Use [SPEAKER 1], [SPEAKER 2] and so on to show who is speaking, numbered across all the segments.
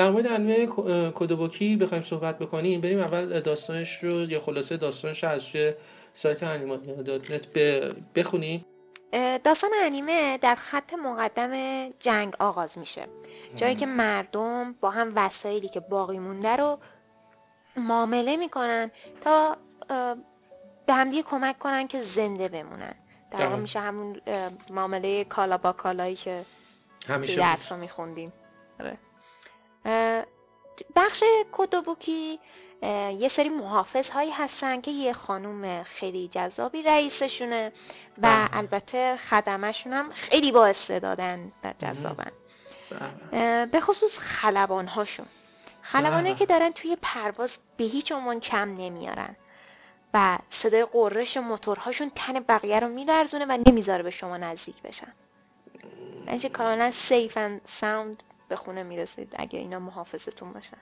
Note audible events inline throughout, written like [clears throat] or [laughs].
[SPEAKER 1] در مورد انیمه کودوبوکی بخوایم صحبت بکنیم. بریم اول داستانش رو یا خلاصه داستانش رو از توی سایت نت بخونیم.
[SPEAKER 2] داستان انیمه در خط مقدم جنگ آغاز میشه. جایی که مردم با هم وسایلی که باقی مونده رو معامله می‌کنن تا به همدیگه کمک کنن که زنده بمونن. در واقع میشه همون معامله کالا با کالایی که توی درس رو میخوندیم. آره. بخش کتوبوکی یه سری محافظ هایی هستن که یه خانوم خیلی جذابی رئیسشونه و البته خدمشون هم خیلی با استعدادن و جذابن. به خصوص خلبان هاشون خلبانه که دارن توی پرواز به هیچ عنوان کم نمیارن و صدای قررش موتورهاشون تن بقیه رو میلرزونه و نمی‌ذاره به شما نزدیک بشن. اینجا کاملا safe and sound به خونه می‌رسید اگه اینا محافظتون باشن.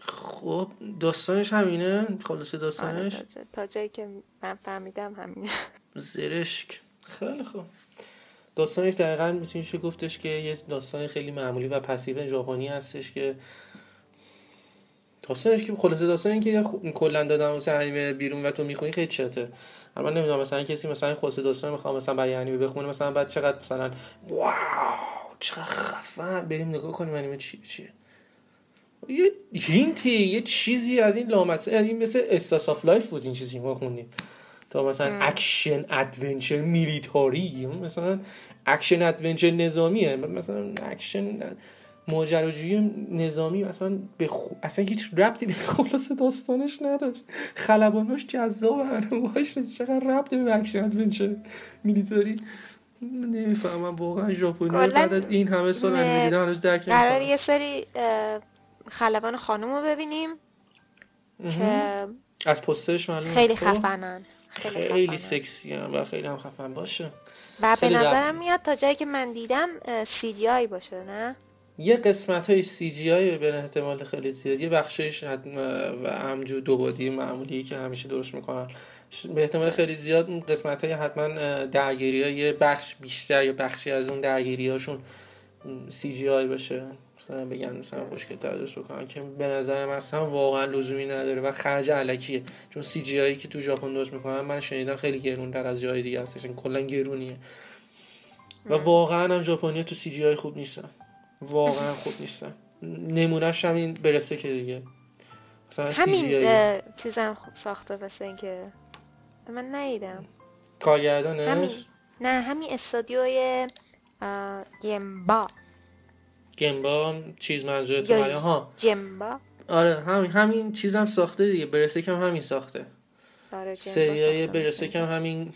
[SPEAKER 1] خب داستانش همینه؟ خلاصه داستانش؟ آره
[SPEAKER 2] تا جایی که من فهمیدم همینه.
[SPEAKER 1] زرشک. خیلی خوب. داستانش دقیقا می‌تونی گفتش که یه داستان خیلی معمولی و passive ژاپنی هستش که داستانش که خلاصه داستان که کلا دادم واسه انیمه بیرون و تو می‌خونی خیلی چته. من نمی‌دونم مثلا کسی مثلا خلاصه داستان می‌خوام مثلا برای انیمه بخونه مثلا بعد چقدر مثلا wow! چقدر خفن بریم نگاه کنیم انیمه چی چیه. یه hint ی یه چیزی از این لامسه یعنی مثل slice of life بود این چیزی ما خوندیم. تا مثلا action adventure military مثلا action adventure نظامیه. مثلا اکشن ماجراجویی نظامی مثلا به خو... اصلا هیچ ربطی به خلاص داستانش نداشت. خلباناش جذاب باشه چقدر ربطی به action adventure military نمی‌فهمم واقعا ژاپنی بعد از این همه سال انیمه دیدن هنوز درک
[SPEAKER 2] قرار یه سری خلبان خانم رو ببینیم که
[SPEAKER 1] از پوسترش معلومه.
[SPEAKER 2] خیلی خب. خفنن.
[SPEAKER 1] خیلی, خیلی سکسی هم و خیلی هم خفن باشه.
[SPEAKER 2] و به نظرم میاد تا جایی که من دیدم CGI باشه نه؟
[SPEAKER 1] یه قسمت های CGI به احتمال خیلی زیاد. یه بخشش و همجور دو بعدی معمولی که همیشه درست می‌کنن. به احتمال خیلی زیاد قسمت های حتما درگیری های بخش بیشتر یا بخشی از اون درگیری هاشون CGI باشه. مثلا بگن مثلا خوشگل درست بکنن که به نظر من اصلا واقعا لزومی نداره و خرج علکیه. چون CGI که تو ژاپن درست می‌کنن من شنیدم خیلی گرون در از جای دیگه هستش. کلا گرونیه. و واقعا هم ژاپنی تو CGI خوب نیستن. واقعا خوب نیستن. نمونهش همین برسه که دیگه.
[SPEAKER 2] همین چیزم خوب ساخته مثل اینکه من نیدم
[SPEAKER 1] کارگردانش؟
[SPEAKER 2] همین. نه همین استادیوی گمبا.
[SPEAKER 1] گمبا چیز منظورت ها.
[SPEAKER 2] جمبا.
[SPEAKER 1] آره همین همین چیزم ساخته دیگه. برسه کم همین ساخته.
[SPEAKER 2] آره
[SPEAKER 1] سریای برسه کم همین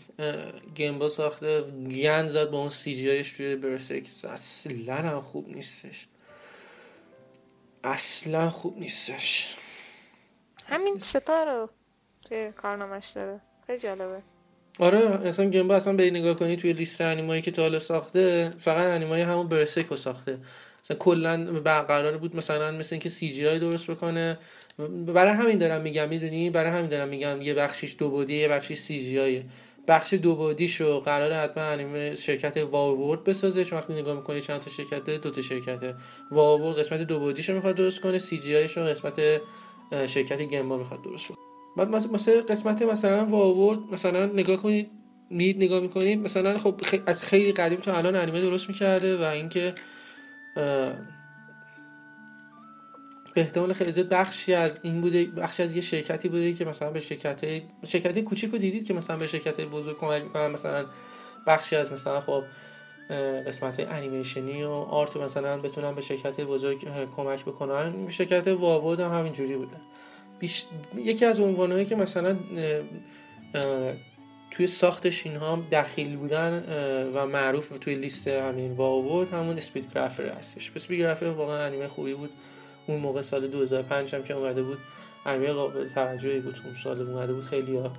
[SPEAKER 1] گیمبا ساخته. گن زد با اون سی جی آیش توی برسه اصلا خوب نیستش. اصلا خوب نیستش.
[SPEAKER 2] همین ستا رو توی کارنامش داره. جالبه.
[SPEAKER 1] آره اصلا گیمبا اصلا به نگاه کنی توی لیست انیمایی که تا حالا ساخته فقط انیمای همون برسک رو ساخته. مثلا کلا برقرار بود مثلا مثل اینکه سی جی آی درست بکنه. برای همین دارم میگم می‌دونی؟ برای همین دارم میگم یه بخشیش دو بودی یه بخشیش سی جی آیه بخش دو بودیشو قرار حتما انیمه شرکت واورد بسازه چون وقتی نگاه می‌کنی چند تا شرکت دو تا شرکت واورد قسمت دو بودیشو می‌خواد درست کنه سی جی آیشو قسمت شرکت گمبا می‌خواد درست کنه. بعد مثلا قسمت مثلا واورد مثلا نگاه کنید میید نگاه می‌کنید مثلا خب از خیلی قدیم تا الان انیمه درست می‌کرده و اینکه به احتمال خیلی زیاد بخشی از این بوده بخشی از یه شرکتی بوده که مثلا به شرکت شرکت کوچیک دیدید که مثلا به شرکت بزرگ کمک می‌کنن مثلا بخشی از مثلا خب قسمت انیمیشنی و آرت مثلا بتونن به شرکت بزرگ کمک بکنن. شرکت واوود هم همین جوری بوده. بیش... یکی از عنوانهایی که مثلا توی ساختش اینها دخیل بودن و معروف توی لیست همین واوود همون اسپید گرافر هستش. اسپید گرافر واقعا انیمه خوبی بود. اون موقع سال 2005 هم که اومده بود انیمه قابل توجهی بود. اون سال اومده بود خیلی ها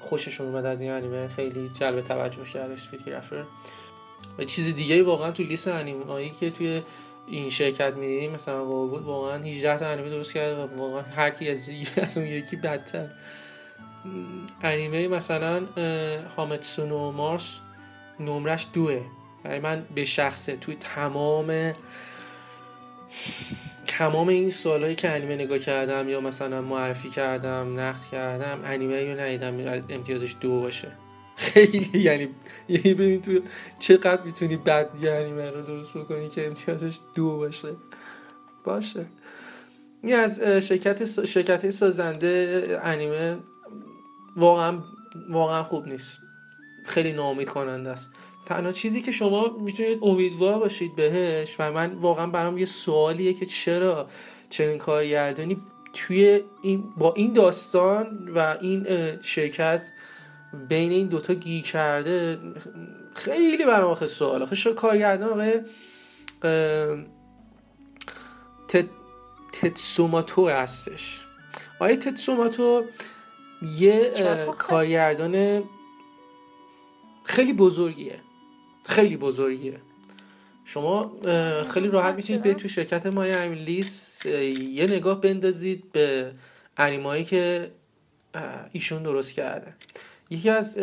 [SPEAKER 1] خوششون اومد از این انیمه. خیلی جلب توجه کرد اسپید گرافر و چیز دیگه واقعا تو لیست انیمه هایی که توی این شرکت می‌دیدیم مثلا واقعا 18 تا انیمه درست کرده و واقعا هر کی از, [laughs] از اون یکی بدتر. انیمه مثلا هامتسونو مارس نمرش دوه. یعنی من به شخصه توی تمام تمام این سالهایی که انیمه نگاه کردم یا مثلا معرفی کردم نقد کردم انیمه رو ندیدم امتیازش دو باشه. خیلی یعنی یعنی ببین تو چقدر می‌تونی بد یه انیمه رو درست بکنی که امتیازش دو باشه. باشه. این از شرکت شرکت سازنده انیمه واقعا واقعا خوب نیست. خیلی ناامید کننده است. تنها چیزی که شما می‌تونید امیدوار باشید بهش و من واقعا برام یه سوالیه که چرا چنین کارگردانی توی این با این داستان و این شرکت بین این دوتا گی کرده خیلی برام آخه سوال آخه کارگردان آقای تتسوماتو هستش. آقای تتسوماتو یه کارگردان خیلی بزرگیه. خیلی بزرگیه. شما خیلی راحت می‌تونید به تو شرکت مای لیست یه نگاه بندازید به انیمایی که ایشون درست کرده. یکی از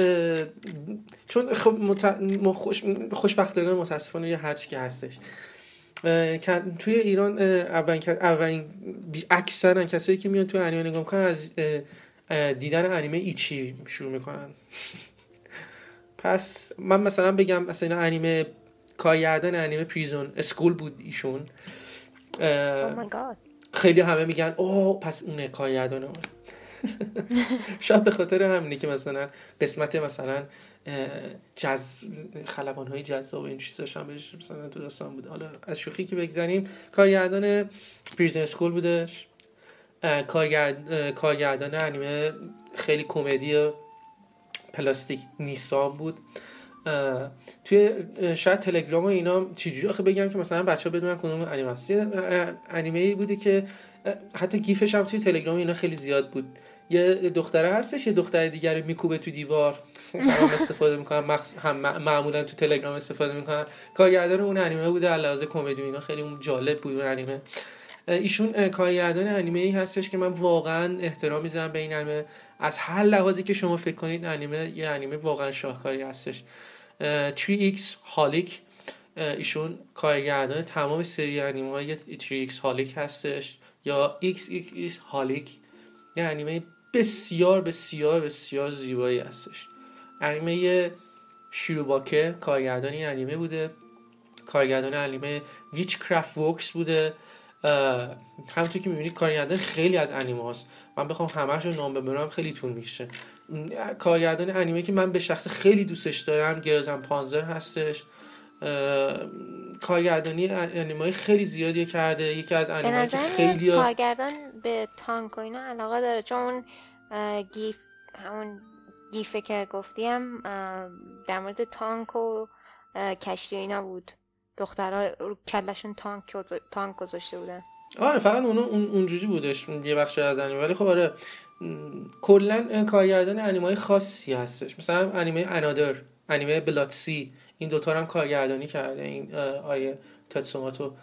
[SPEAKER 1] چون خب خوش... خوشبختانه متاسفانه یه هرچی که هستش. توی ایران اولین اولین اکثرا کسایی که میان توی انیمه نگاه می‌کنن از دیدن انیمه ایچی شروع می‌کنن. [laughs] پس من مثلا بگم مثلا انیمه کارگردان انیمه پریزون اسکول بود ایشون.
[SPEAKER 2] oh
[SPEAKER 1] خیلی همه میگن اوه پس اونه کارگردان اون. شاید به خاطر همینه که مثلا قسمت مثلا جز خلبان های جذاب این چیزاش هم بهش مثلا تو داستان بود حالا از شوخی که بگذاریم کارگردان پریزن اسکول بودش. کارگرد... کارگردان انیمه خیلی کمدی پلاستیک نیسان بود. توی شاید تلگرام و اینا چجوری؟ آخه بگم که مثلا بچه ها بدونن کدوم انیمه هست انیمه بوده که حتی گیفش هم توی تلگرام اینا خیلی زیاد بود. یه دختره هستش یه دختر دیگر میکوبه تو دیوار. استفاده می‌کنن. مخص... هم معمولا تو تلگرام استفاده می‌کنن. کارگردان اون انیمه بوده علاوه کمدی اینا خیلی جالب بود اون انیمه. ایشون کارگردان انیمه ای هستش که من واقعا احترام می‌ذارم به این انیمه. از هر لحاظی که شما فکر کنید انیمه یه انیمه واقعا شاهکاری هستش. 3X هالیک. ایشون کارگردان تمام سری انیمه های 3X هالیک هستش. یا XX هالیک. یه انیمه بسیار بسیار بسیار زیبایی هستش. انیمه شیروباکه کارگردان این انیمه بوده. کارگردان انیمه ویچ کرافت وکس بوده همونطور که می‌بینید کارگردان خیلی از انیمه هاست. من بخوام همهش رو نام ببرم خیلی طول می‌کشه کارگردان انیمه که من به شخص خیلی دوستش دارم گرزن پانزر هستش. کارگردانی انیمه خیلی زیادی کرده. یکی از انیمه که خیلی
[SPEAKER 2] کارگردان به تانک و اینا علاقه داره. چون گیف همون گیفه که گفتیم در مورد تانک و کشتی اینا بود. دخترها رو کلشون تانک تانک گذاشته بودن.
[SPEAKER 1] آره فقط اون اونجوری بودش یه بخش از انیمه. ولی خب آره کلا کارگردان انیمه خاصی هستش. مثلا انیمه انادر انیمه بلاتسی این دوتا هم کارگردانی کرده این آیه تاتسوماتو.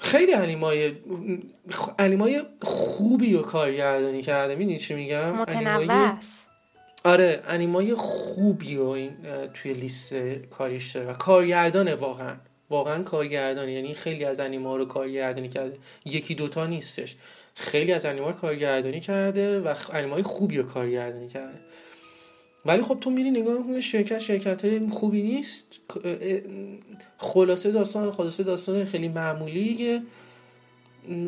[SPEAKER 1] خیلی انیمای انیمای خوبی رو کارگردانی کرده. می‌دونی چی میگم؟
[SPEAKER 2] متنوع.
[SPEAKER 1] آره انیمای خوبی رو این توی لیست کاریش داره و کارگردانه واقعا. واقعا کارگردان یعنی خیلی از انیما رو کارگردانی کرده. یکی دوتا نیستش. خیلی از انیما رو کارگردانی کرده و انیمای خوبی رو کارگردانی کرده. ولی خب تو میری نگاه می‌کنی شرکت شرکت های خوبی نیست. خلاصه داستان خلاصه داستان خیلی معمولی که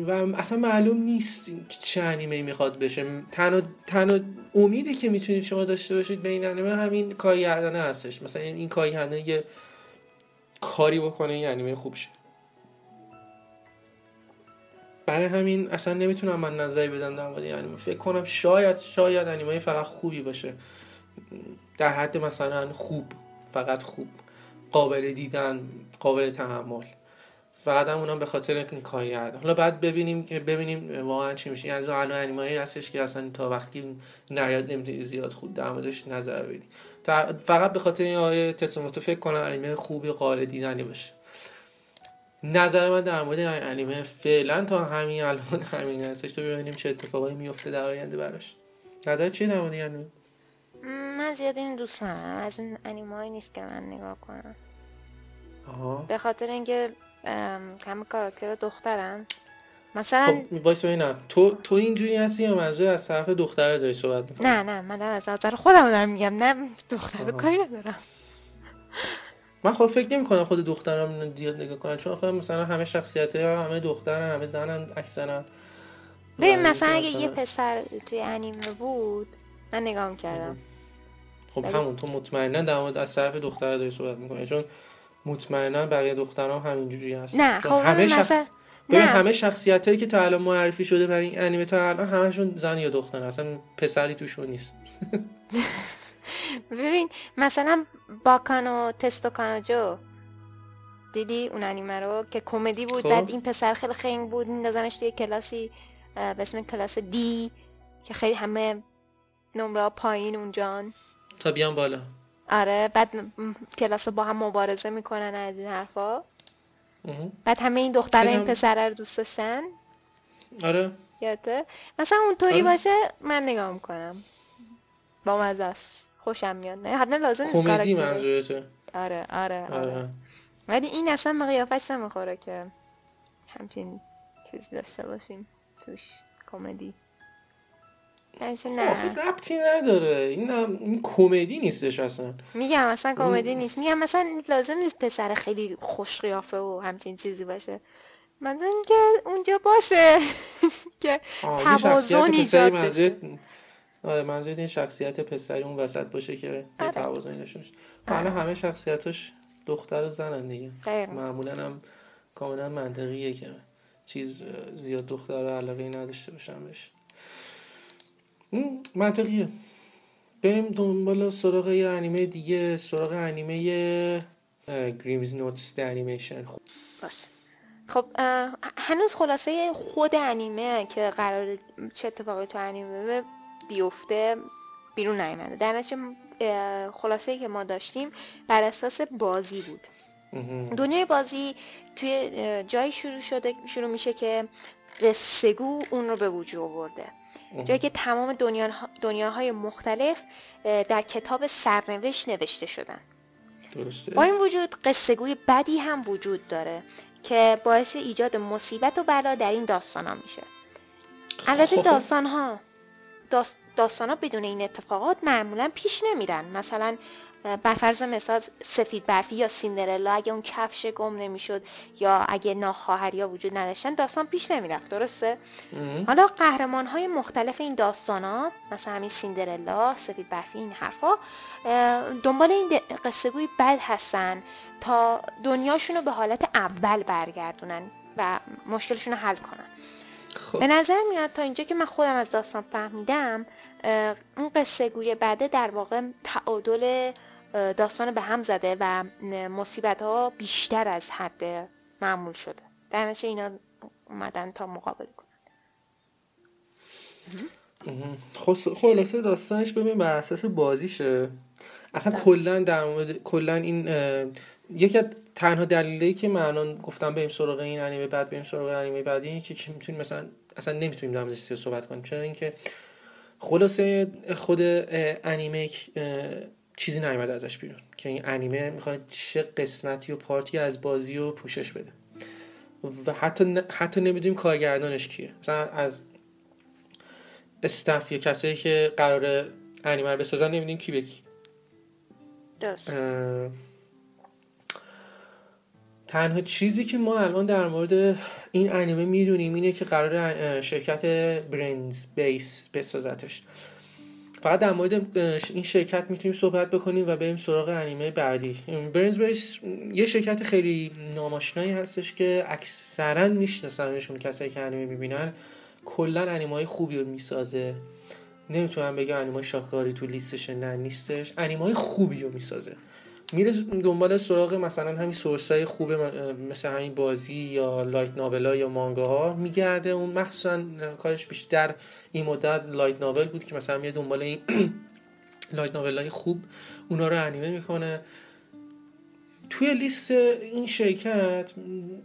[SPEAKER 1] و اصلا معلوم نیست چه انیمه می‌خواد بشه. تنها تنها امیدی که می‌تونید شما داشته باشید به این انیمه همین کارگردانه هستش. مثلا این کارگردانه یه کاری بکنه این انیمه خوب شه. برای همین اصلا نمی‌تونم من نظری بدم در مورد انیمه. فکر کنم شاید شاید انیمه فقط خوبی باشه. در حد مثلا خوب فقط خوب. قابل دیدن قابل تحمل. فقط هم اونم به خاطر این کاری کرده حالا بعد ببینیم ببینیم واقعا چی میشه. از الان انیمه هستش که اصلا تا وقتی نریاد نمی‌تونی زیاد خوب در موردش نظر بدی. فقط به خاطر این آیه تسوموتو فکر کنم انیمه خوبی قابل دیدنی باشه. نظر من در مورد انیمه فعلا تا همین الان [laughs] همین هستش. تو ببینیم چه اتفاقایی میفته در آینده براش. نظر چی در مورد انیمه؟
[SPEAKER 2] من زیاد این دوست ندارم از اون انیمه نیست که من نگاه کنم. به خاطر اینکه همه کاراکتر دخترن. مثلا
[SPEAKER 1] خب وایس ببینم. تو تو اینجوری هستی یا منظور از طرف دختره داری صحبت می‌کنی؟
[SPEAKER 2] نه نه من از نظر خودم دارم میگم. نه دختر کاری ندارم.
[SPEAKER 1] من خب فکر نمی کنم خود دخترم زیاد نگاه کنن. چون آخه مثلا همه شخصیت ها همه دخترن همه زنن اکثرا.
[SPEAKER 2] ببین مثلا اگه یه پسر توی انیمه بود من نگاه کردم
[SPEAKER 1] خب همون تو مطمئنا در مورد از طرف دختر داری صحبت می‌کنی. چون مطمئنا بقیه دخترها همینجوری هست
[SPEAKER 2] نه خب
[SPEAKER 1] همه
[SPEAKER 2] مثلا-
[SPEAKER 1] شخص ببین همه شخصیت هایی که تا الان معرفی شده برای این انیمه تا الان همشون زن یا دختر اصلا پسری توشون نیست. [laughs]
[SPEAKER 2] ببین مثلا باکان و تستوکان و جو دیدی اون انیمه رو که کمدی بود
[SPEAKER 1] خب.
[SPEAKER 2] بعد این پسر خیلی خنگ بود میندازنش توی کلاسی به اسم کلاس دی که خیلی همه نمره پایین اونجان.
[SPEAKER 1] تا بیان بالا.
[SPEAKER 2] آره بعد کلاس با هم مبارزه می‌کنن از این حرفا. بعد همه این دختر
[SPEAKER 1] خیلی
[SPEAKER 2] این پسره رو دوست داشتن؟
[SPEAKER 1] آره.
[SPEAKER 2] یادته؟ مثلا اونطوری
[SPEAKER 1] آره.
[SPEAKER 2] باشه من نگاه می‌کنم. با مزه است. خوشم میاد. نه حتما لازم نیست
[SPEAKER 1] کمدی منظورته.
[SPEAKER 2] آره آره آره.
[SPEAKER 1] آره.
[SPEAKER 2] ولی این اصلا به قیافش نمی‌خوره که همچین چیز داشته باشیم. توش کمدی. نه
[SPEAKER 1] ربطی نداره. این این کمدی نیستش اصلا.
[SPEAKER 2] میگم اصلا کمدی نیست. میگم مثلا لازم نیست پسر خیلی خوش قیافه و همچین چیزی باشه. مثلا اینکه اونجا باشه. [laughs] که توازن ایجاد بشه.
[SPEAKER 1] آره منظورت این شخصیت پسری اون وسط باشه که
[SPEAKER 2] آره.
[SPEAKER 1] توازنی داشته باشه حالا همه شخصیتاش دختر و زنن دیگه. معمولا هم کاملا منطقیه که چیز زیاد دختر علاقه نداشته باشن بهش. م، منطقیه. بریم دنبال سراغ یه انیمه دیگه سراغ انیمه گریمز نوتس انیمیشن خب.
[SPEAKER 2] باشه خب هنوز خلاصه خود انیمه که قرار چه اتفاقی تو انیمه بیفته بیرون نیامده در نتیجه خلاصه که ما داشتیم بر اساس بازی بود. دنیای بازی توی جایی شروع شده شروع میشه که قصهگو اون رو به وجود آورده. جایی که تمام دنیا- دنیاهای مختلف در کتاب سرنوشت نوشته شدن.
[SPEAKER 1] درسته.
[SPEAKER 2] با این وجود قصهگوی بدی هم وجود داره که باعث ایجاد مصیبت و بلا در این داستان ها میشه. البته
[SPEAKER 1] خب.
[SPEAKER 2] داستان ها داستان ها بدون این اتفاقات معمولا پیش نمیرن. مثلا بر فرض مثال سفید برفی یا سیندرلا اگه اون کفش گم نمی‌شد یا اگه ناخواهریا وجود نداشتن داستان پیش نمی‌رفت درسته. حالا قهرمان های مختلف این داستان ها مثلا همین سیندرلا سفید برفی این حرفا دنبال این قصه گوی بد هستن تا دنیاشون رو به حالت اول برگردونن و مشکلشون رو حل کنن.
[SPEAKER 1] خب.
[SPEAKER 2] به نظر میاد تا اینجا که من خودم از داستان فهمیدم اون قصه گوی بعده در واقع تعادل داستان به هم زده و مصیبت ها بیشتر از حد معمول شده. در اینا اومدن تا مقابله کنن.
[SPEAKER 1] خلاصه داستانش ببین بر اساس بازیشه. اصلا کلا در مورد کلا این یکی از تنها دلیلی که من الان گفتم بریم سراغ این انیمه بعد بریم سراغ انیمه بعدی اینه که که می‌تونیم مثلا اصلا نمی‌تونیم در موردش صحبت کنیم. چون اینکه خلاصه خود انیمه چیزی نیومده ازش بیرون که این انیمه می‌خواد چه قسمتی و پارتی از بازی رو پوشش بده. و حتی ن- حتی نمی‌دونیم کارگردانش کیه. مثلا از استف یا کسایی که قراره انیمه رو بسازن نمی‌دونیم کی به کی.
[SPEAKER 2] درست.
[SPEAKER 1] اه، تنها چیزی که ما الان در مورد این انیمه می‌دونیم اینه که قرار شرکت برندز بیس بسازتش. فقط در مورد این شرکت می‌تونیم صحبت بکنیم و بریم سراغ انیمه بعدی. Brain's Base یه شرکت خیلی نام‌آشنایی هستش که اکثرا میشناسنشون کسایی که انیمه می‌بینن. کلا انیمه های خوبی رو می‌سازه. نمی‌تونم بگم انیمه شاهکاری تو لیستش نه نیستش. انیمه خوبی رو می‌سازه. میره دنبال سراغ مثلا همین source های خوب مثل همین بازی یا light novel یا مانگا ها میگرده اون مخصوصا کارش بیشتر این مدت light novel بود که مثلا میاد دنبال این [clears throat] light novel های خوب اونا رو انیمه می‌کنه. توی لیست این شرکت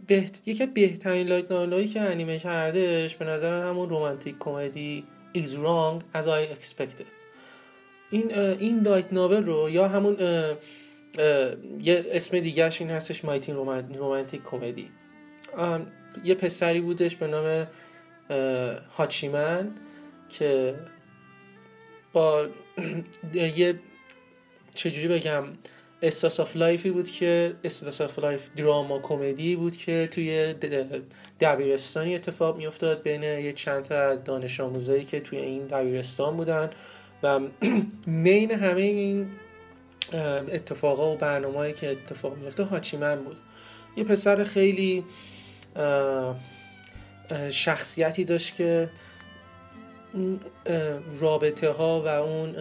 [SPEAKER 1] بهت... یکی بهترین light novel هایی که انیمه کردش به نظر همون romantic comedy is wrong as I expected. این این light novel رو یا همون یه اسم دیگهش این هستش My Teen Romantic Comedy یه پسری بودش به نام هاچیمن که با [clears throat] یه چجوری بگم slice of life ی بود که slice of life drama کمدی بود که توی دبیرستانی اتفاق میافتاد بین یه چند تا از دانش آموزایی که توی این دبیرستان بودن و [clears throat] main همه این اتفاقا و برنامه‌ای که اتفاق میفته هاچیمن بود. یه پسر خیلی شخصیتی داشت که رابطه ها و اون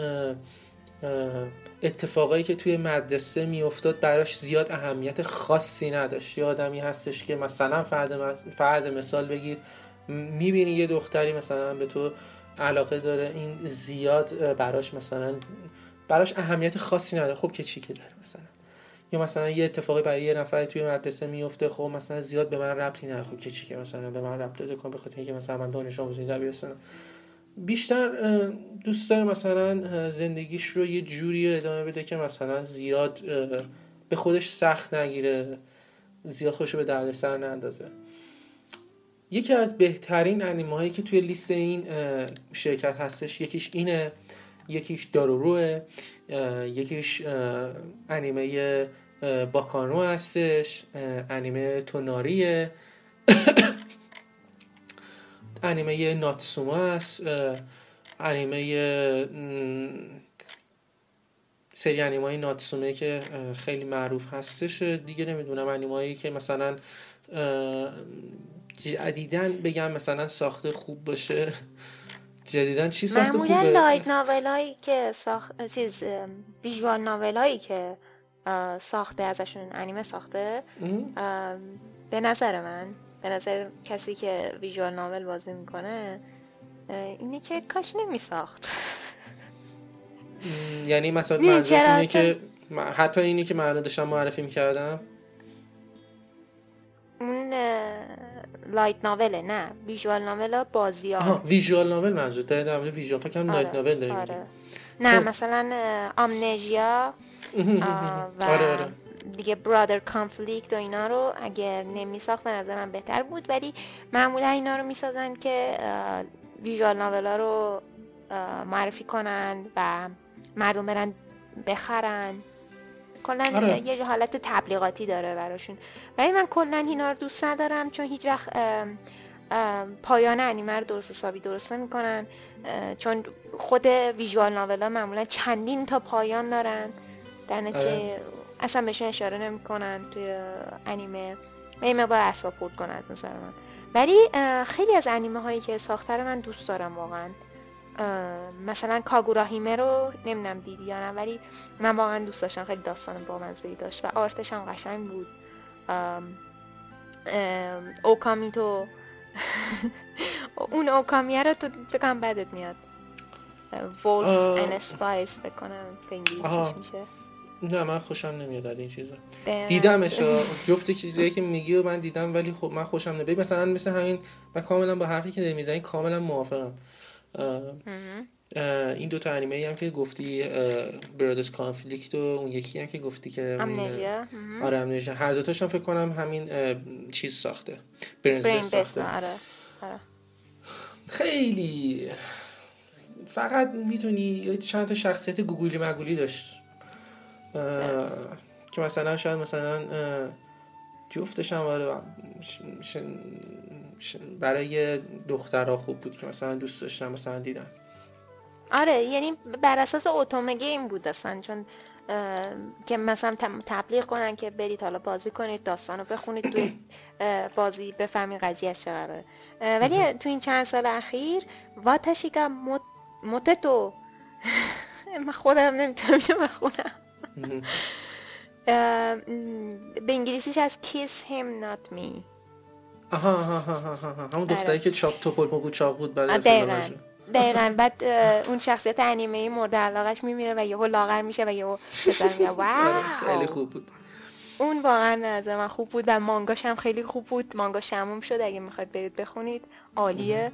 [SPEAKER 1] اتفاقایی که توی مدرسه میافتاد براش زیاد اهمیت خاصی نداشت. یه آدمی هستش که مثلا فرض, فرض مثال بگیر می‌بینی یه دختری مثلا به تو علاقه داره این زیاد براش مثلا براش اهمیت خاصی نداره. خب که چی که داره مثلا؟ یا مثلا یه اتفاقی برای یه نفر توی مدرسه میفته خب مثلا زیاد به من ربطی نداره. خب که چی که مثلا به من ربط داده کن بخاطر اینکه مثلا من دانش آموزی دبیرستانم بیشتر دوست داره مثلا زندگیش رو یه جوری ادامه بده که مثلا زیاد به خودش سخت نگیره زیاد خوشو به دردسر نندازه. یکی از بهترین انیمه هایی که توی لیست این شرکت هستش یکیش اینه یکیش داروروه یکیش انیمه باکانو هستش انیمه توناریه. [coughs] انیمه ناتسوما است انیمه سری انیمه های ناتسومه که خیلی معروف هستش. دیگه نمی‌دونم انیمه که مثلا جدیدن بگم مثلا ساخته خوب باشه. جدیدن چی ساخته خوبه
[SPEAKER 2] معمولا لایت ناول هایی که ساخت چیز ویژوال ناول هایی که ساخته ازشون انیمه ساخته به نظر من به نظر کسی که visual novel بازی می‌کنه اینه که کاش نمیساخت.
[SPEAKER 1] یعنی مثلا اینه که حتی اینی که من داشتم معرفی می‌کردم؟
[SPEAKER 2] اون light novel ه نه visual novel بازی ها
[SPEAKER 1] visual novel منظور داره در مورد visual فکر کنم light آره، novel داریم
[SPEAKER 2] آره. نه خب. مثلا آمنژیا [laughs] و آره آره. دیگه برادر کانفلیکت و اینا رو اگه نمیساخت به نظر من بهتر بود ولی معمولا اینا رو می‌سازن که ویژوال ناول ها رو معرفی کنن و مردم برن بخرن کلا آره. یه حالت تبلیغاتی داره براشون. ولی من کلا اینا رو دوست ندارم چون هیچ وقت پایان انیمه رو درست حسابی درست نمی‌کنن. چون خود ویژوال ناول ها معمولا چندین تا پایان دارن. در نتیجه آره. اصلا بهشون اشاره نمی‌کنن توی انیمه. این مقدار اصلا خورد کنه از نظر من. ولی خیلی از انیمه هایی که ساخته رو من دوست دارم واقعا. مثلا کاگورا هیمه رو نمی‌دونم دیدی یا نه ولی من واقعا دوست داشتم خیلی داستان بامزه‌ای داشت و آرتش هم قشنگ بود. اوکامیتو. [laughs] اون اوکامیه رو تو فکرم بدت میاد. Wolf and Spice بکنم به انگلیسیش میشه.
[SPEAKER 1] نه من خوشم نمیاد این چیزا. دیدمش [laughs] جفت چیزایی که میگی و من دیدم ولی خب من خوشم نمیاد. مثلا مثل همین من کاملا با حرفی که می‌زنی کاملا موافقم. این دو تا انیمه هم که گفتی Brothers Conflict و اون یکی هم که گفتی که آره امنیجیا هر دو تاشون فکر کنم همین چیز ساخته. برنز ساخته.
[SPEAKER 2] آره. آره.
[SPEAKER 1] خیلی. فقط می‌تونی چند تا شخصیت گوگولی مگولی داشت. که مثلا شاید مثلا جفتش هم برای دخترها خوب بود که مثلا دوست داشتم مثلا دیدم
[SPEAKER 2] آره یعنی بر اساس اتومه گیم بود اصلا چون که مثلا تبلیغ کنن که برید حالا بازی کنید داستان رو بخونید توی بازی بفهمید قضیه از چه قراره. ولی تو این چند سال اخیر واتشیگا مت... متتو [laughs] من خودم نمی‌تونم بخونم. به انگلیسیش از kiss him not me.
[SPEAKER 1] آها آها آها همون دختری آره. که چاپ توپل بود چاپ بود بعد
[SPEAKER 2] دقیقا. بعد اون شخصیت انیمه مورد علاقش میمیره و یهو لاغر میشه و یهو پسر میگه [laughs] آره، واو!
[SPEAKER 1] خیلی خوب بود.
[SPEAKER 2] اون واقعا از من خوب بود و مانگاش هم خیلی خوب بود. مانگا شموم شد. اگه می‌خواید برید بخونید عالیه.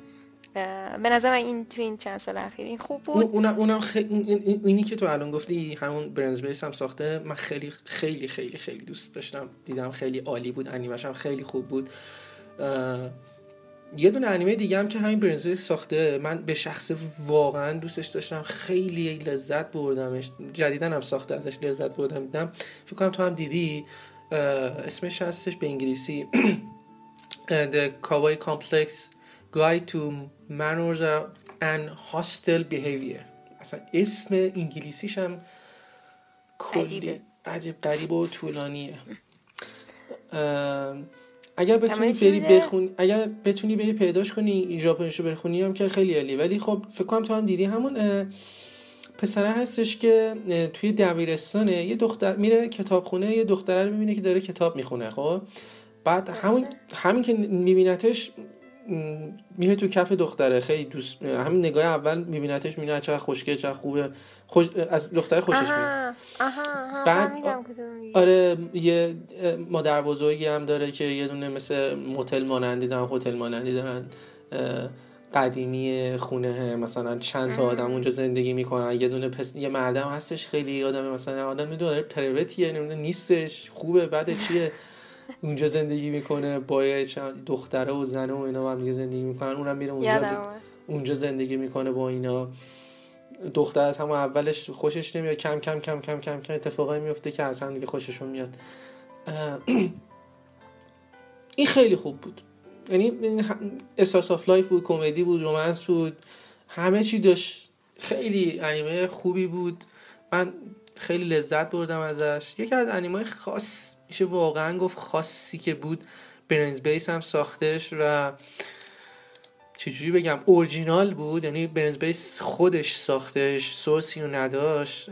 [SPEAKER 2] به نظر من این تو این چند سال اخیر این خوب بود.
[SPEAKER 1] اونم اونم خیلی اینی که تو الان گفتی همون برنز بیس هم ساخته. من خیلی خیلی خیلی خیلی دوست داشتم. دیدم خیلی عالی بود. انیمش هم خیلی خوب بود. یه دونه انیمه دیگه هم که همین برنزه ساخته من به شخص واقعا دوستش داشتم خیلی لذت بردمش جدیدن هم ساخته ازش لذت بردم دیدم. فکر کنم تو هم دیدی اسمش هستش به انگلیسی. [clears throat] The Kawaii Complex Guide to Manners and Hostile Behavior. اصلا اسم انگلیسیش هم کلی عجیب قریب و طولانیه. اگر بتونی بری بخونی اگر بتونی بری پیداش کنی ژاپنیشو بخونی هم که خیلی عالی ولی خب فکر کنم تو هم دیدی همون پسره هستش که توی دبیرستانه. یه دختر میره کتابخونه یه دختره رو می‌بینه که داره کتاب می‌خونه خب؟ بعد همون همین که میبینتش میره تو کف دختره. خیلی دوست همین نگاه اول میبینتش می‌بینه چقدر خوشگل چقدر خوبه. خوش... از دختره خوشش میاد. بعد آره یه مادر بزرگی هم داره که یه دونه مثل موتل مانندی دارن هتل مانندی دارن قدیمی خونه مثلا چند تا آدم اونجا زندگی می‌کنن. یه دونه پس... یه مردم هستش خیلی آدم مثلا آدم می‌دونه پروتیه نیستش خوبه بعد چیه؟ اونجا زندگی می‌کنه با چند دختره و زنه و اینا هم زندگی می‌کنن. اونم میره اونجا اونجا زندگی می‌کنه با اینا. دختر از همون اولش خوشش نمیاد کم کم کم کم کم کم اتفاقایی میفته که اصلا دیگه خوششون میاد. [clears throat] این خیلی خوب بود. یعنی slice of life بود کمدی بود romance بود همه چی داشت. خیلی انیمه خوبی بود. من خیلی لذت بردم ازش. یکی از انیمه خاص میشه واقعا گفت خاصی که بود Brain's Base هم ساختش و چجوری بگم اورجینال بود؟ یعنی برنز بیس خودش ساختش سورسی و نداشت.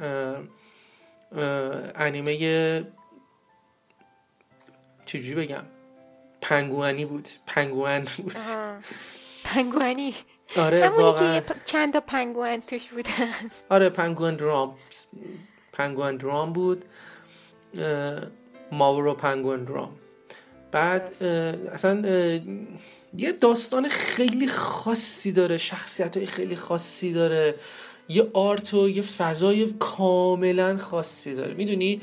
[SPEAKER 1] انیمه چجوری بگم؟ پنگوانی بود. پنگوان بود.
[SPEAKER 2] پنگوانی.
[SPEAKER 1] آره واقعا.
[SPEAKER 2] که چند تا پنگوان توش بودن.
[SPEAKER 1] آره پنگوان درام پنگوان درام بود. ماورو پنگوان درام بعد اصلا یه داستان خیلی خاصی داره شخصیت های خیلی خاصی داره. یه آرت و یه فضای کاملا خاصی داره. می‌دونی؟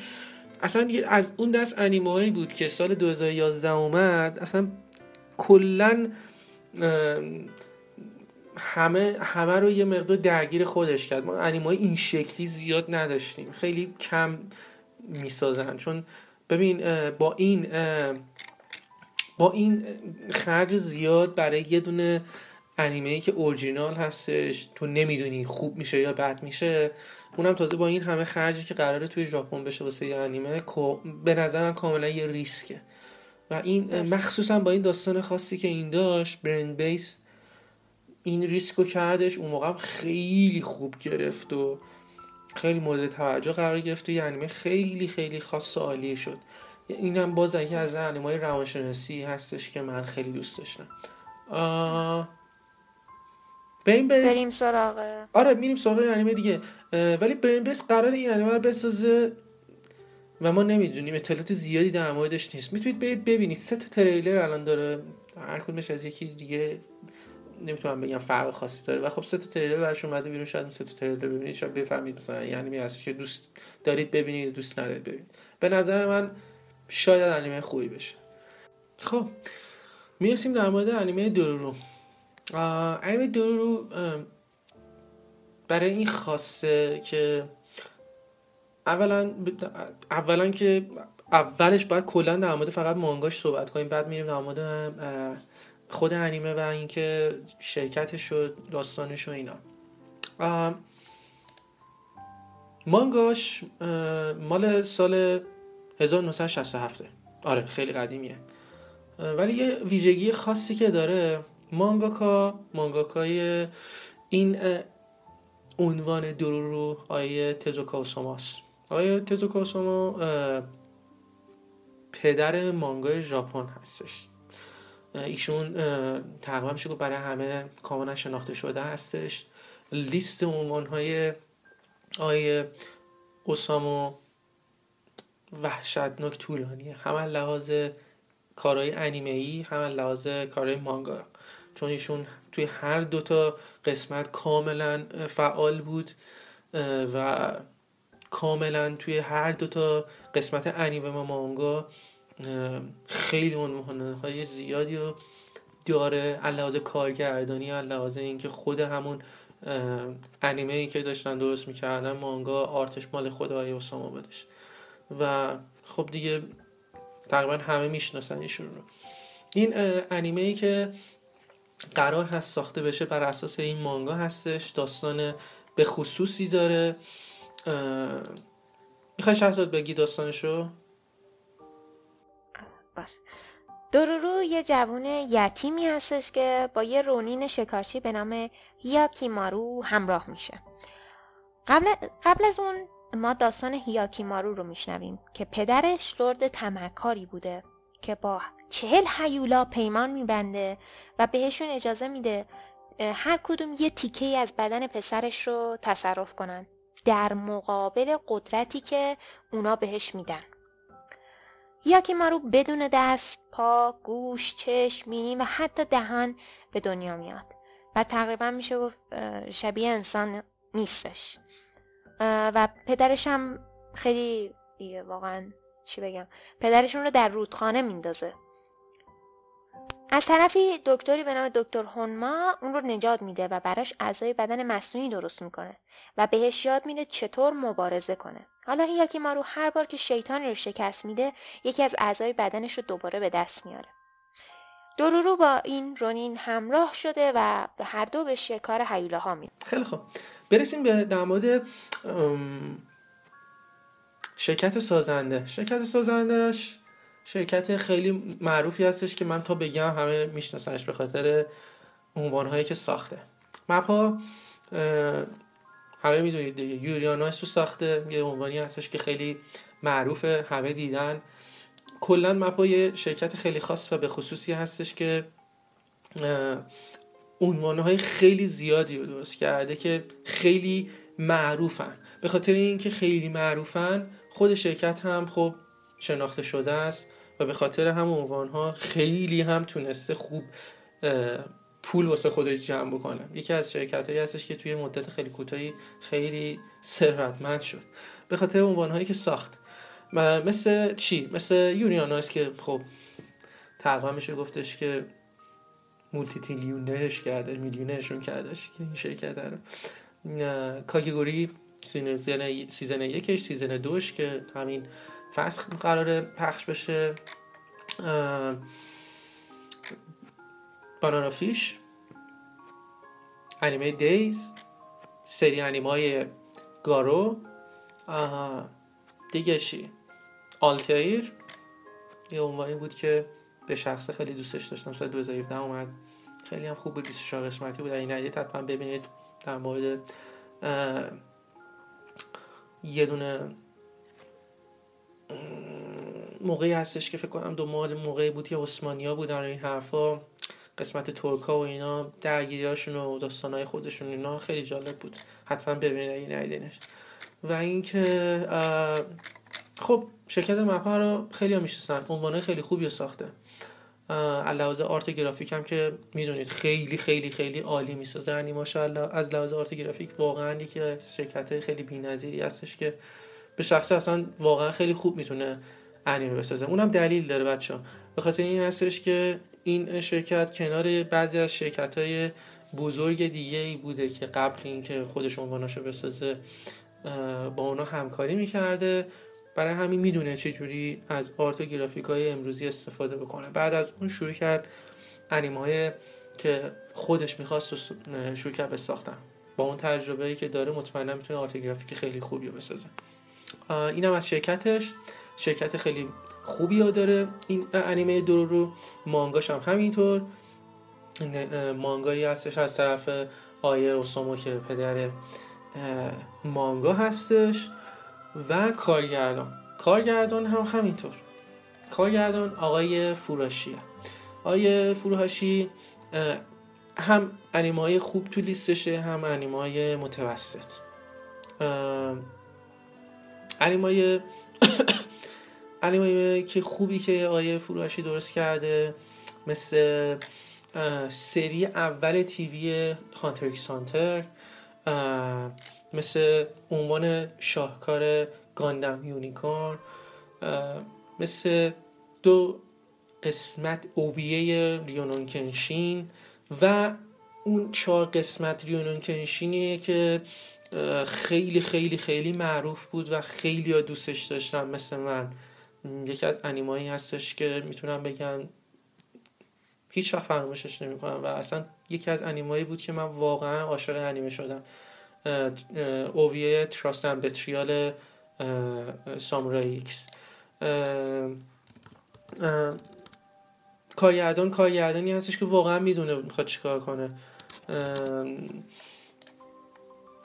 [SPEAKER 1] اصلا از اون دست انیمه بود که سال 2011 اومد اصلا کلا همه همه رو یه مقدار درگیر خودش کرد. ما انیمه این شکلی زیاد نداشتیم. خیلی کم می‌سازن. چون ببین با این با این خرج زیاد برای یه دونه انیمه ای که اورجینال هستش تو نمی‌دونی خوب میشه یا بد میشه اونم تازه با این همه خرجی که قراره توی ژاپن بشه واسه یه انیمه به نظرم کاملا یه ریسکه. و این مخصوصا با این داستان خاصی که این داشت برند بیس این ریسکو کردش اون موقع خیلی خوب گرفت و خیلی مورد توجه قرار گرفت و یه انیمه خیلی خیلی خاص و عالی شد. اینم باز یکی از انیمه روانشناسی هستش که من خیلی دوست داشتم.
[SPEAKER 2] بریم بریم سراغ
[SPEAKER 1] آره میریم سراغ انیمه دیگه. ولی بریم بس قرار این انیمه رو بسازه و ما نمی‌دونیم اطلاعات زیادی در موردش نیست. می‌تونید برید ببینید. سه تا تریلر الان داره. هر کدومش از یکی دیگه نمی‌تونم بگم فرق خاصی داره. و خب سه تا تریلر برش اومده بیرون. شاید سه تا تریلر ببینید. شاید بفهمید مثلا یعنی هست که دوست دارید ببینید دوست ندارید ببینید. به نظر من شاید انیمه خوبی بشه. خب می‌رسیم در مورد انیمه دورو انیمه دورو برای این خاصه که اولا اولا که اولش باید کلا در مورد فقط مانگاش صحبت کنیم بعد میریم در مورد خود انیمه و اینکه شرکتش و داستانش و اینا. مانگاش مال سال 1967 آره خیلی قدیمیه. ولی یه ویژگی خاصی که داره مانگاکا مانگاکای این عنوان درو آیه تزوکا اوساماست آیه تزوکا اوساما پدر مانگای ژاپن هستش. ایشون تقریبا میشه برای همه کاملا شناخته شده هستش. لیست عنوان های آیه اوسامو وحشتناک طولانیه هم لحاظ کارهای انیمه ای هم لحاظ کارهای مانگا. چون ایشون توی هر دوتا قسمت کاملا فعال بود و کاملا توی هر دوتا قسمت انیمه و مانگا خیلی عنوان های زیادی رو داره لحاظ کارگردانی لحاظ اینکه خود همون انیمه ای که داشتن درست می‌کردن مانگا آرتش مال خود آقای بدش و خب دیگه تقریبا همه می‌شناسن ایشون رو. این انیمه ای که قرار هست ساخته بشه بر اساس این مانگا هستش داستان به خصوصی داره. می‌خوای شهزاد بگی داستانشو؟
[SPEAKER 2] باش. دورورو یه جوون یتیمی هستش که با یه رونین شکارچی به نام هیاکیمارو همراه میشه. قبل, قبل از اون ما داستان هیاکیمارو رو میشنویم که پدرش لرد تمکاری بوده که با چهل هیولا پیمان میبنده و بهشون اجازه میده هر کدوم یه تیکه ای از بدن پسرش رو تصرف کنن در مقابل قدرتی که اونا بهش میدن. یاکیمارو بدون دست، پا، گوش، چشم، مینی و حتی دهان به دنیا میاد و تقریبا میشه گفت شبیه انسان نیستش. و پدرش هم خیلی دیگه واقعا چی بگم پدرشون رو در رودخانه میندازه. از طرفی دکتری به نام دکتر هونما اون رو نجات میده و براش اعضای بدن مصنوعی درست می‌کنه و بهش یاد میده چطور مبارزه کنه. حالا رو هر بار که شیطانی رو شکست میده یکی از اعضای بدنش رو دوباره به دست میاره. دورورو با این رونین همراه شده و هر دو به شکار حیوله ها میده
[SPEAKER 1] خیلی خوب. برسیم به در مورد شرکت سازنده. شرکت سازندهش شرکت خیلی معروفی هستش که من تا بگم همه میشناسنش به خاطر عنوانهایی که ساخته. مپا همه می‌دونید دیگه. یوریاناش رو ساخته. یه عنوانی هستش که خیلی معروفه. همه دیدن. کلا مپا یه شرکت خیلی خاص و به خصوصی هستش که عنوانهای خیلی زیادی رو درست کرده که خیلی معروفن. به خاطر اینکه خیلی معروفن خود شرکت هم خب شناخته شده است و به خاطر هم عنوان خیلی هم تونسته خوب پول واسه خودش جمع بکنه. یکی از شرکت هایی هستش که توی مدت خیلی کوتاهی خیلی ثروتمند شد. به خاطر عنوان هایی که ساخت. مثل چی؟ مثل یونیاناس که خب تقریبا میشه گفتش که مولتی تیلیونرش کرده میلیونرشون کردش که این شرکت رو. کاگیگوری سیزن, سیزن یکش سیزن دوش که همین فصل قرار پخش بشه. بانانا فیش انیمه دیز سری انیمه گارو. دیگه چی؟ آلتایر یه عنوانی بود که به شخص خیلی دوستش داشتم سال 2017 اومد. خیلی هم خوب بود 24 قسمتی بود. این عدید حتما ببینید در مورد یه دونه موقعی هستش که فکر کنم دو ماه موقعی بود که عثمانیا بودن این حرفا قسمت ترکا و اینا درگیریاشون و داستانهای خودشون اینا خیلی جالب بود. حتما ببینید این ندیدینش. و اینکه خب شرکت مپا رو خیلی هم می‌شناسن. عنوانه خیلی خوبی ساخته. لحاظ آرت گرافیک هم که می‌دونید خیلی خیلی خیلی عالی می‌سازه. یعنی ماشاءالله از لحاظ آرت گرافیک واقعا یکی از شرکت خیلی بی‌نظیری هستش که به شخص اصلا واقعا خیلی خوب می‌تونه انیمه بسازه. اونم دلیل داره بچه به خاطر این هستش که این شرکت کنار بعضی از شرکت های بزرگ دیگه ای بوده که قبل اینکه خودش عنواناشو بسازه با اونا همکاری می‌کرده. برای همین می‌دونه چه جوری از آرت و گرافیک های امروزی استفاده بکنه. بعد از اون شروع کرد انیمه های که خودش می‌خواست شروع کرد به ساختن. با اون تجربه ای که داره مطمئنا می‌تونه آرت گرافیک خیلی خوبی رو بسازه. اینم از شرکتش. شرکت خیلی خوبی ها داره. این انیمه رو مانگاش هم همینطور. مانگایی هستش از طرف آیه اوسامو که پدر مانگا هستش. و کارگردان. کارگردان هم همینطور. کارگردان آقای فوراشیه آقای فروهاشی هم انیمه های خوب تو لیستشه هم انیمه های متوسط انیمه انیمه [coughs] که خوبی که آیه فروهاشی درست کرده مثل سری اول تیوی Hunter x Hunter مثل عنوان شاهکار Gundam Unicorn مثل دو قسمت OVA ی رورونی کنشین و اون چهار قسمت رورونی کنشینیه که خیلی خیلی خیلی معروف بود و خیلی ها دوستش داشتم مثل من. یکی از انیمایی هستش که می‌تونم بگم. هیچ وقت فراموشش نمی‌کنم و اصلا یکی از انیمایی بود که من واقعا عاشق انیمه شدم. OVA ی Trust and Betrayal Samurai X. کارگردان کارگردانی هستش که واقعا می‌دونه می‌خواد چیکار کنه.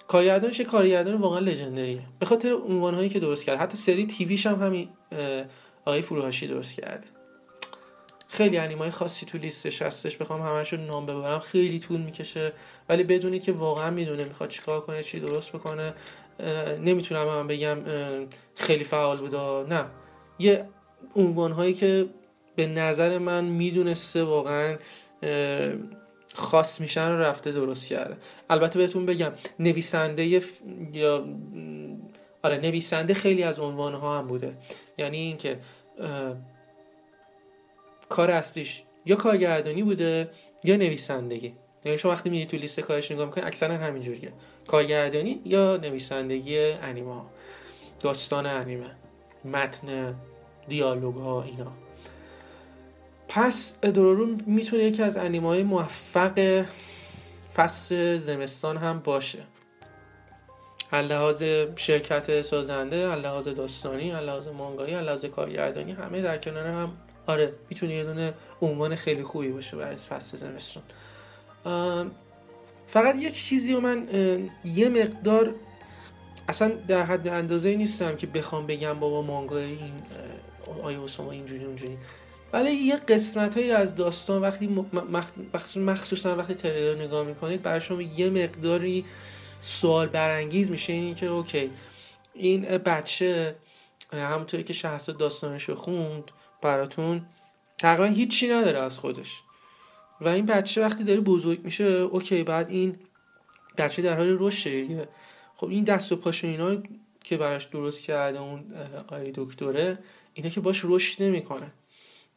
[SPEAKER 1] کارگردانش کارگردان واقعا legendary ه. به خاطر عنوانهایی که درست کرد. حتی سری TV ش هم همین آقای فروهاشی درست کرده خیلی انیمای خاصی تو لیستش هستش بخوام همش نام ببرم. خیلی طول می‌کشه ولی بدونی که واقعا می‌دونه می‌خواد چیکار کنه چی درست بکنه. نمی‌تونم هم بگم خیلی فعال بوده نه. یه عنوان هایی که به نظر من می‌دونسته واقعا خاص میشن رو رفته درست کرده. البته بهتون بگم نویسنده یا آره نویسنده خیلی از عنوان ها هم بوده. یعنی اینکه کار اصلیش یا کارگردانی بوده یا نویسندگی. یعنی شما وقتی میری تو لیست کارش نگاه می‌کنی اکثرا همینجوریه. کارگردانی یا نویسندگی انیمه داستان انیمه متن دیالوگ ها اینا. پس ادورورو می‌تونه یکی از انیمه های موفق فصل زمستان هم باشه. لحاظ شرکت سازنده لحاظ داستانی لحاظ مانگایی لحاظ کارگردانی همه در کنار هم آره می‌تونه یه دونه عنوان خیلی خوبی باشه برای فصل زمستون. فقط یه چیزی و من یه مقدار اصلا در حد اندازه نیستم که بخوام بگم بابا مانگای این آیا اسما اینجوری اونجوری. ولی یه قسمت هایی از داستان وقتی مخصوصا وقتی تریلر نگاه می‌کنید برای شما یه مقداری سوال برانگیز میشه. اینی که OK این بچه همونطوری که شهرزاد داستانش خوند براتون تقریبا هیچی نداره از خودش. و این بچه وقتی داره بزرگ میشه OK بعد این بچه در حال رشده خب این دست و پاش اینا که براش درست کرده اون آقای دکتره اینا که باش رشد نمی‌کنه.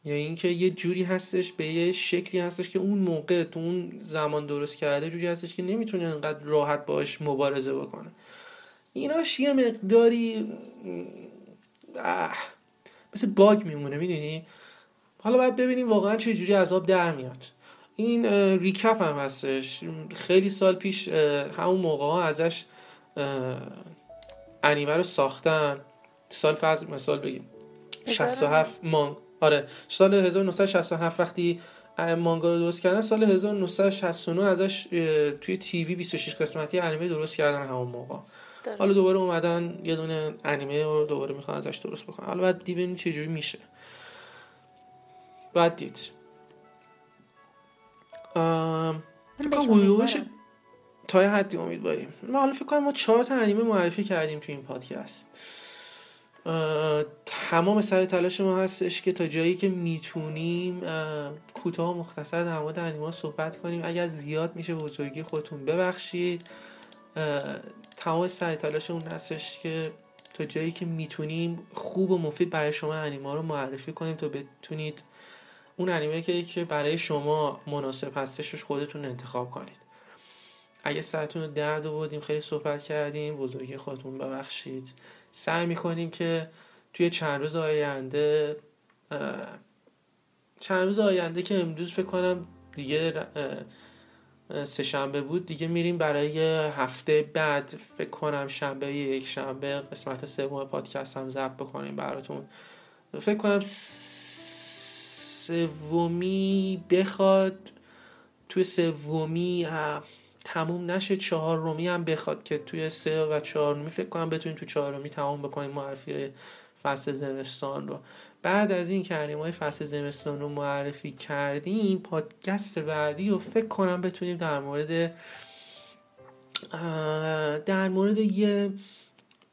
[SPEAKER 1] یا یعنی اینکه یه جوری هستش به یه شکلی هستش که اون موقع تو اون زمان درست کرده جوری هستش که نمی‌تونه انقدر راحت باش مبارزه بکنه. ایناش یه مقداری مثل باگ میمونه می‌دونی؟ حالا باید ببینیم واقعا چه جوری از آب در میاد. این ریکپ هم هستش. خیلی سال پیش همون موقع ها ازش انیمه رو ساختن. سال فرض مثال بگیم. 67 مانگ. آره. سال 1967 وقتی مانگا رو درست کردن سال 1969 ازش توی تیوی 26 قسمتی انیمه درست کردن همون موقع. حالا دوباره اومدن یه دونه انیمه رو دوباره می‌خوان ازش درست بکنن. حالا باید دی ببینیم چه جوری میشه. بعد دید. حدودش تا یه حدی امیدواریم ما حالا فکر کنم ما چهار تا انیمه معرفی کردیم تو این پادکست. تمام سر تلاش ما هستش که تا جایی که می‌تونیم کوتاه و مختصر در مورد انیما صحبت کنیم. اگر زیاد میشه بزرگی خودتون ببخشید. تمام سر تلاش اون هستش که تا جایی که می‌تونیم خوب و مفید برای شما انیما رو معرفی کنیم تا بتونید اون انیمه که برای شما مناسب هستش خودتون انتخاب کنید. اگه سرتون رو درد بودیم خیلی صحبت کردیم بزرگی خودتون ببخشید. سعی می‌کنیم که توی چند روز آینده چند روز آینده که امروز فکر کنم دیگه سه شنبه بود. دیگه میریم برای هفته بعد. فکر کنم شنبه یک شنبه قسمت سوم پادکست هم ضبط بکنیم براتون. فکر کنم سومی بخواد. توی سومی تموم نشه. چهار رومی هم بخواد که توی سه و چهار رومی فکر کنم بتونیم تو چهار رومی تمام بکنیم. معرفی فصل زمستان رو. بعد از این که های فصل زمستان رو معرفی کردیم پادکست بعدی رو فکر کنم بتونیم در مورد در مورد یه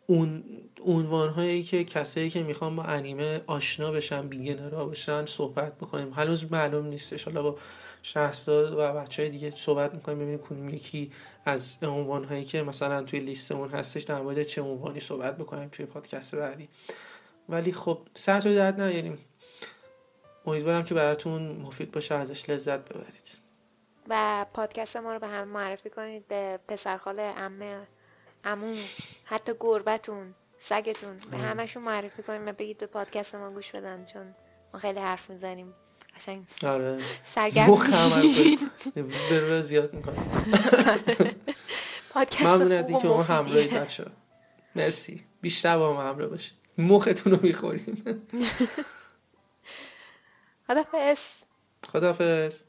[SPEAKER 1] اون عنوان هایی که کسایی که می‌خوان با انیمه آشنا بشن بیگنرا بشن صحبت بکنیم. هنوز معلوم نیستش. حالا با شهرزاد و بچه های دیگه صحبت می‌کنیم ببینیم کدوم یکی از عنوان هایی که مثلا توی لیستمون هستش در مورد چه عنوانی صحبت بکنیم توی پادکست بعدی. ولی خب سر تو درد نیاریم. امیدوارم که براتون مفید باشه ازش لذت ببرید.
[SPEAKER 2] و پادکست ما رو به هم معرفی کنید به پسرخاله امه امون حتی گربتون سگتون. به همشون معرفی کنید و بگید به پادکست ما گوش بدن چون ما خیلی حرف می‌زنیم. قشنگ.
[SPEAKER 1] آره.
[SPEAKER 2] سرگرم.
[SPEAKER 1] به زیاد می‌کنم [laughs]
[SPEAKER 2] پادکست
[SPEAKER 1] ممنون از اینکه ما. همراهید بچه مرسی. بیشتر با ما همراه باشید. مختون رو می‌خوریم. [laughs]
[SPEAKER 2] خدافظ.
[SPEAKER 1] خداحافظ